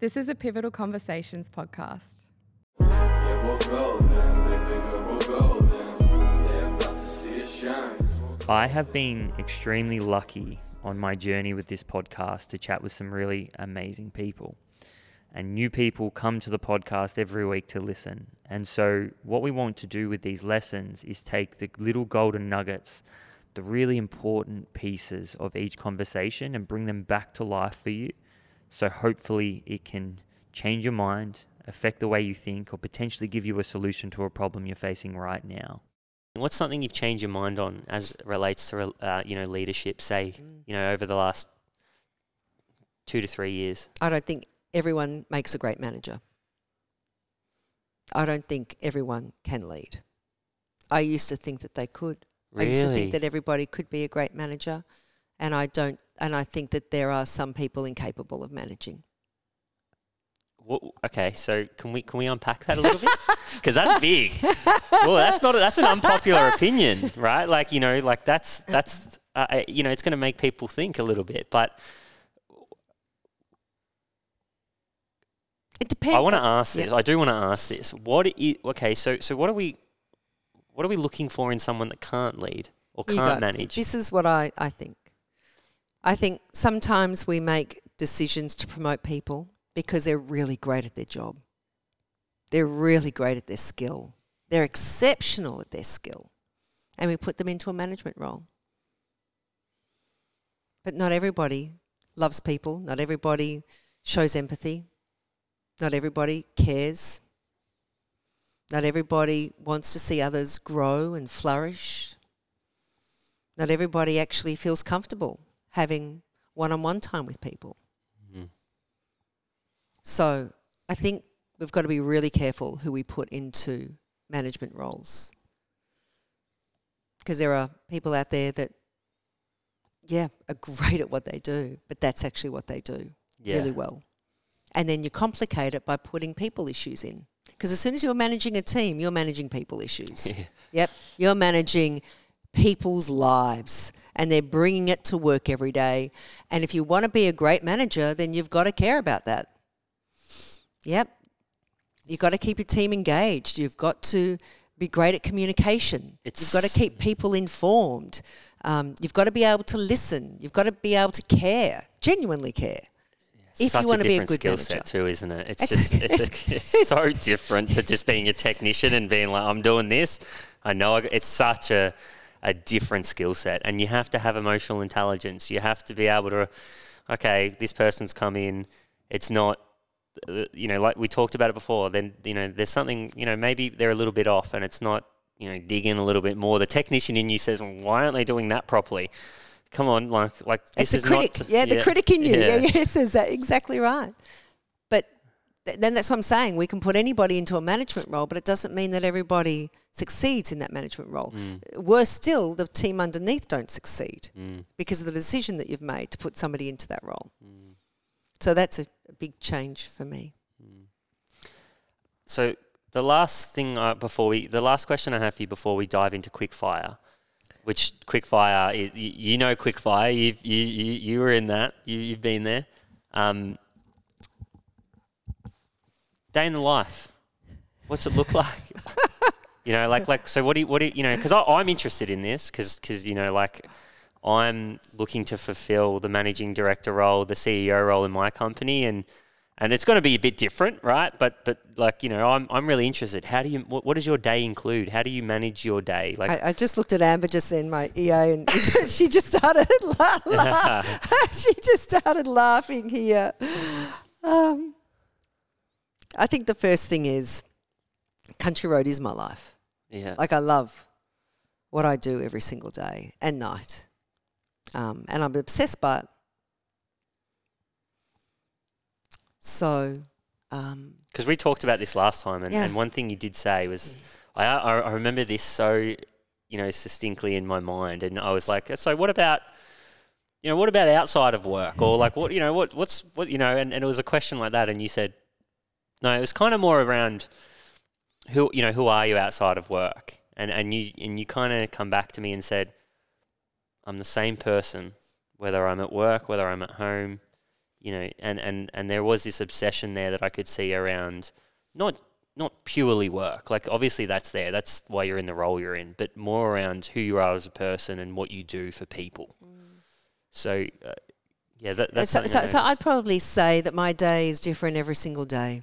This is a Pivotal Conversations podcast. Yeah, we'll go baby girl, we'll go then. They're about to see us shine. I have been extremely lucky on my journey with this podcast to chat with some really amazing people. And new people come to the podcast every week to listen. And so, what we want to do with these lessons is take the little golden nuggets, the really important pieces of each conversation, and bring them back to life for you. So, hopefully, it can change your mind, affect the way you think, or potentially give you a solution to a problem you're facing right now. What's something you've changed your mind on as it relates to uh, you know leadership? Say you know over the last two to three years. I don't think everyone makes a great manager. I don't think everyone can lead. I used to think that they could. I used to Really? think that everybody could be a great manager, and I don't. And I think that there are some people incapable of managing. What, okay, so can we can we unpack that a little bit? Because that's big. well, that's not a, that's an unpopular opinion, right? Like you know, like that's that's uh, uh, you know, it's going to make people think a little bit. But It depends. I want to ask yeah. this. I do want to ask this. What i okay? So so what are we what are we looking for in someone that can't lead or can't manage? This is what I, I think. I think sometimes we make decisions to promote people because they're really great at their job. They're really great at their skill. They're exceptional at their skill. And we put them into a management role. But not everybody loves people. Not everybody shows empathy. Not everybody cares. Not everybody wants to see others grow and flourish. Not everybody actually feels comfortable having one on one time with people. Mhm. So I think we've got to be really careful who we put into management roles. Because there are people out there that, yeah, are great at what they do, but that's actually what they do yeah. really well. And then you complicate it by putting people issues in. Because as soon as you're managing a team, you're managing people issues. Yeah. Yep. You're managing people's lives and they're bringing it to work every day. And if you want to be a great manager, then you've got to care about that. Yep. You've got to keep your team engaged. You've got to be great at communication. you've got to keep people informed. Um, you've got to be able to listen. You've got to be able to care, genuinely care. if you want to be a good skill manager. set too, isn't it? It's It's- just it's, it's so different to just being a technician and being like, I'm doing this. I know I, it's such a a different skill set, and you have to have emotional intelligence. You have to be able to, okay, this person's come in. It's not, uh, you know, like we talked about it before. Then you know, there's something, you know, maybe they're a little bit off, and it's not, you know, dig in a little bit more. The technician in you says, well, why aren't they doing that properly? Come on, like like this It's is the critic. not. yeah, the critic in you. Yeah, yeah. yeah, says that exactly right. But th- then that's what I'm saying. We can put anybody into a management role, but it doesn't mean that everybody succeeds in that management role. Mm. Worse still, the team underneath don't succeed Mm. because of the decision that you've made to put somebody into that role. Mm. So that's a, a big change for me. So the last thing uh, before we, the last question I have for you before we dive into quickfire, which quickfire, you, you know quickfire, you've, you, you you were in that, you, you've been there. Um, day in the life, what's it look like? You know, like like so. What do you, what do you, you know? Because I'm interested in this because because you know like. I'm looking to fulfill the managing director role, the CEO role in my company, and and it's going to be a bit different, right? But but like you know, I'm I'm really interested. How do you what, what does your day include? How do you manage your day? Like I, I just looked at Amber just then, my EA, and she just started la- la- she just started laughing here. Um, I think the first thing is country road is my life. yeah, Like I love what I do every single day and night, um, and I'm obsessed by it. So, um, because we talked about this last time, and, Yeah. and one thing you did say was, I, I I remember this so you know distinctly in my mind, and I was like, so what about you know what about outside of work, or like what you know what what's what you know, and, and it was a question like that, and you said, no, it was kind of more around who you know who are you outside of work, and and you and you kind of come back to me and said, I'm the same person, whether I'm at work, whether I'm at home. you know, and, and, and there was this obsession there that I could see around not not purely work. Like obviously that's there. That's why you're in the role you're in, but more around who you are as a person and what you do for people. So uh, yeah, that, that's so, so, I so I'd probably say that my day is different every single day,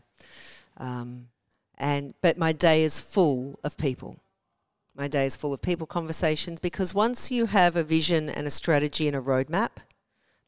um, and but my day is full of people. My day is full of people conversations because once you have a vision and a strategy and a roadmap,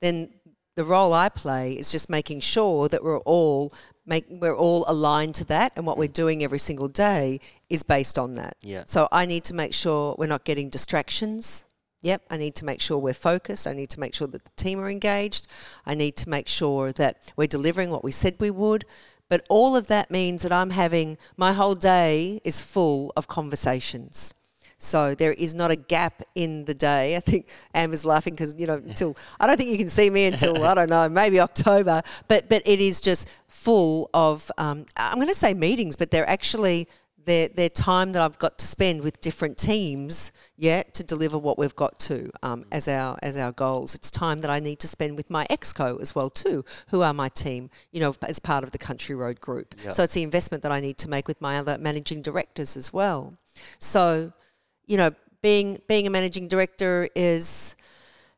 then the role I play is just making sure that we're all make we're all aligned to that, and what we're mm-hmm. doing every single day is based on that. Yeah. So I need to make sure we're not getting distractions. Yep, I need to make sure we're focused. I need to make sure that the team are engaged. I need to make sure that we're delivering what we said we would. But all of that means that I'm having my whole day is full of conversations. So there is not a gap in the day. I think Amber's laughing because you know until I don't think you can see me until I don't know maybe October. But but it is just full of um, I'm going to say meetings, but they're actually they're, they're time that I've got to spend with different teams, yeah, to deliver what we've got to um, as our as our goals. It's time that I need to spend with my exco as well too, who are my team, you know, as part of the Country Road Group. Yep. So it's the investment that I need to make with my other managing directors as well. So, you know, being being a managing director is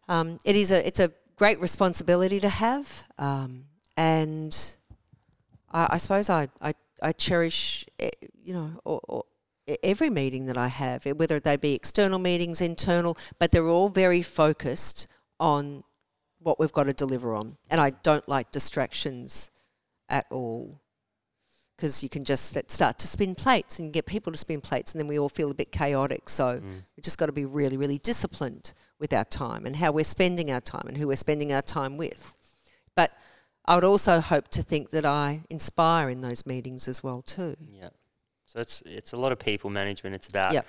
um, it is a it's a great responsibility to have, um, and I, I suppose I, I I cherish eh, you know or, or every meeting that I have, eh, whether they be external meetings, internal, but they're all very focused on what we've got to deliver on, and I don't like distractions at all because you can just start to spin plates and get people to spin plates, and then we all feel a bit chaotic. So we've just got to be really, really disciplined with our time and how we're spending our time and who we're spending our time with. But I would also hope to think that I inspire in those meetings as well too. Yeah. So it's it's a lot of people management. It's about Yep.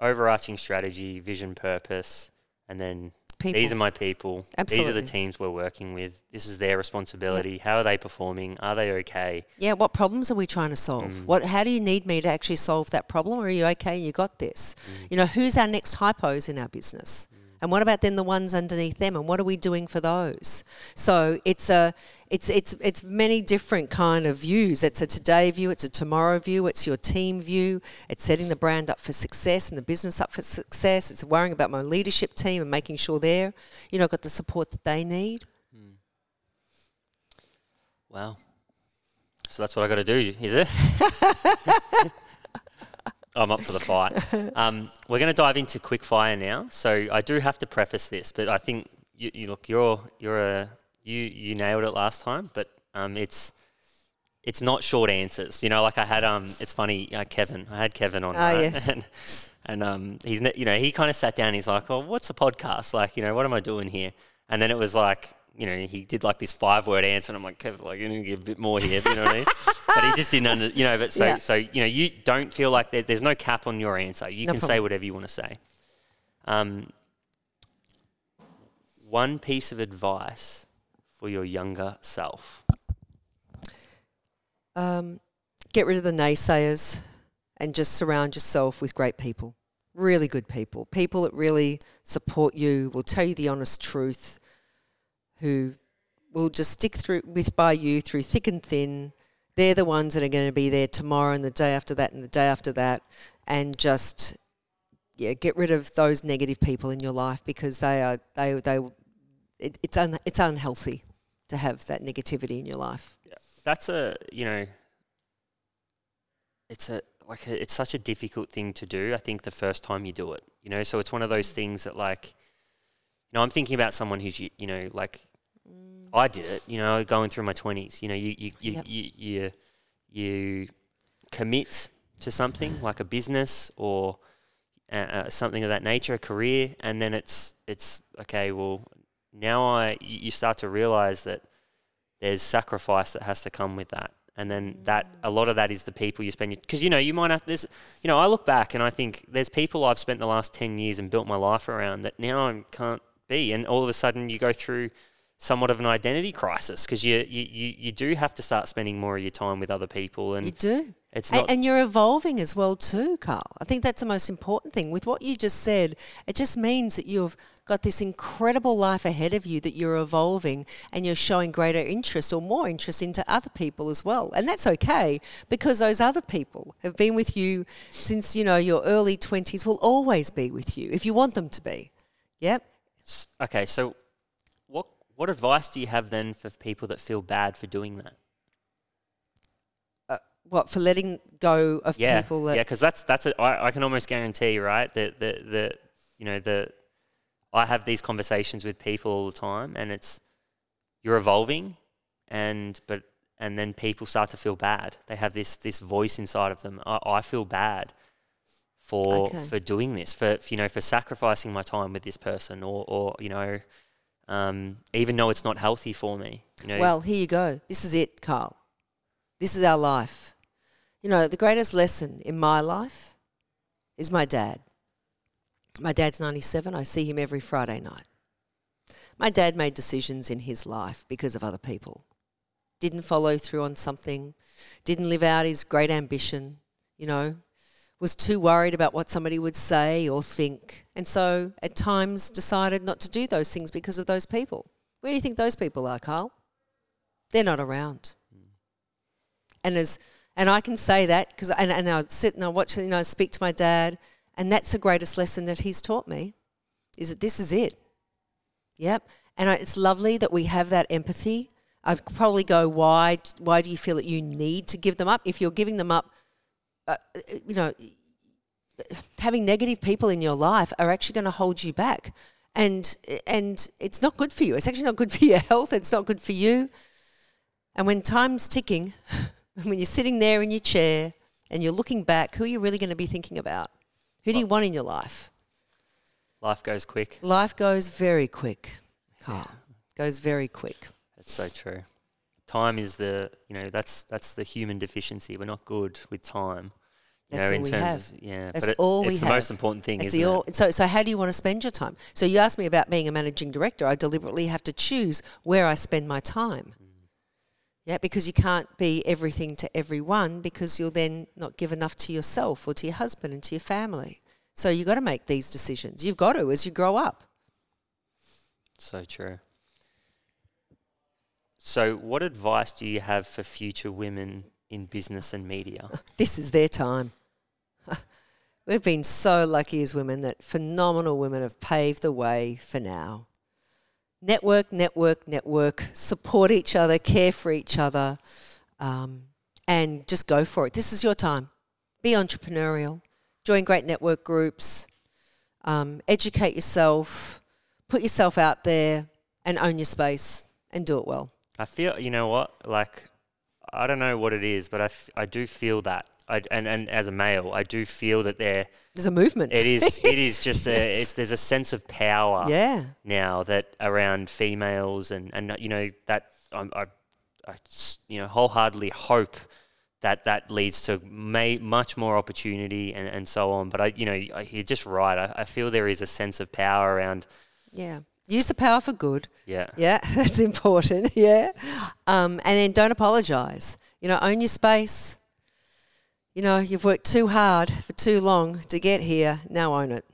overarching strategy, vision, purpose, and then People. these are my people. Absolutely. These are the teams we're working with. This is their responsibility. How are they performing? Are they okay? Yeah, what problems are we trying to solve? Mm. What how do you need me to actually solve that problem or are you okay, you got this? Mm. You know, who's our next hypos in our business? And what about then the ones underneath them and what are we doing for those? So it's a it's it's it's many different kind of views. It's a today view, it's a tomorrow view, it's your team view, it's setting the brand up for success and the business up for success. It's worrying about my leadership team and making sure they're, you know, got the support that they need. Hmm. Wow. So that's what I got to do, is it? I'm up for the fight. Um, we're going to dive into quick fire now. So I do have to preface this, but I think you, you look, you're you're a you you nailed it last time, but um, it's it's not short answers. You know, like I had um, it's funny, uh, Kevin. I had Kevin on, Ah, right? yes. and, and um, he's you know he kind of sat down. He's like, oh, what's a podcast? Like, you know, what am I doing here? And then it was like. You know, he did like this five-word answer, and I'm like, Kevin, like, you need to give a bit more here. You know what I mean? but he just didn't, under, you know. But so, Yeah. so you know, you don't feel like there, there's no cap on your answer. You No can say whatever you want to say. Um, one piece of advice for your younger self. Um, get rid of the naysayers and just surround yourself with great people, really good people, people that really support you, will tell you the honest truth, who will just stick through with by you through thick and thin. They're the ones that are going to be there tomorrow and the day after that and the day after that, and just yeah, get rid of those negative people in your life because they are they they it, it's un, it's unhealthy to have that negativity in your life. That's a you know. It's a like a, it's such a difficult thing to do. I think the first time you do it, you know. So it's one of those things that like, you know, I'm thinking about someone who's you know like I did it, you know, going through my twenties. You know, you you you, Yep. you you you commit to something like a business or uh, uh, something of that nature, a career, and then it's it's okay. Well, now I you you start to realize that there's sacrifice that has to come with that, and then that a lot of that is the people you spend because you know you might have this. You know, I look back and I think there's people I've spent the last ten years and built my life around that now I can't be, and all of a sudden you go through somewhat of an identity crisis because you, you, you, you do have to start spending more of your time with other people and You do. It's And, not. and you're evolving as well too, Carl. I think that's the most important thing. With what you just said, it just means that you've got this incredible life ahead of you that you're evolving and you're showing greater interest or more interest into other people as well. And that's okay because those other people have been with you since, you know, your early 20s will always be with you if you want them to be. Yep. Okay, so what advice do you have then for people that feel bad for doing that? Uh, what, for letting go of Yeah, people that yeah, because that's that's a, I, I can almost guarantee, right? That the the you know the I have these conversations with people all the time, and it's you're evolving, and but and then people start to feel bad. They have this this voice inside of them. I, I feel bad for Okay. for doing this, for, for you know for sacrificing my time with this person, or or you know. Um, even though it's not healthy for me, you know. Well, here you go. This is it, Carl. This is our life. You know, the greatest lesson in my life is my dad. My dad's 97. I see him every Friday night. My dad made decisions in his life because of other people. Didn't follow through on something, didn't live out his great ambition, you know, was too worried about what somebody would say or think. And so at times decided not to do those things because of those people. Where do you think those people are, Carl? They're not around. And as and I can say that because and, and I sit and I watch you know I speak to my dad, and that's the greatest lesson that he's taught me, is that this is it. Yep, and I, it's lovely that we have that empathy. I'd probably go, why? Why do you feel that you need to give them up? If you're giving them up, uh, you know, having negative people in your life are actually going to hold you back, and and it's not good for you. It's actually not good for your health. It's not good for you. And when time's ticking, when you're sitting there in your chair and you're looking back, who are you really going to be thinking about? Who do you want in your life? life goes quick. Life goes very quick, Carl. Goes very quick. That's so true. Time is the you know that's that's the human deficiency. We're not good with time. That's know, all in we terms have. Of, yeah, That's but it, all we it's the most important thing, It's isn't the it? so, so how do you want to spend your time? So you asked me about being a managing director. I deliberately have to choose where I spend my time. Mm. Yeah, because you can't be everything to everyone because you'll then not give enough to yourself or to your husband and to your family. So you've got to make these decisions. You've got to as you grow up. So true. So, what advice do you have for future women in business and media? This is their time. We've been so lucky as women that phenomenal women have paved the way for now. Network, network, network, support each other, care for each other, um, and just go for it. This is your time. Be entrepreneurial, join great network groups, um, educate yourself, put yourself out there, and own your space and do it well. I feel, you know what? Like, I don't know what it is, but I, f- I do feel that. I, and, and as a male, I do feel that there There's a movement. it is it is just a it's there's a sense of power yeah. now that around females and and you know that um, I, I you know wholeheartedly hope that that leads to may, much more opportunity and, and so on. But I you know I- you're just right. I, I feel there is a sense of power around Yeah. Use the power for good. yeah Yeah, that's important. Yeah. Um, and then don't apologize. You know, own your space. You know, you've worked too hard for too long to get here. Now own it.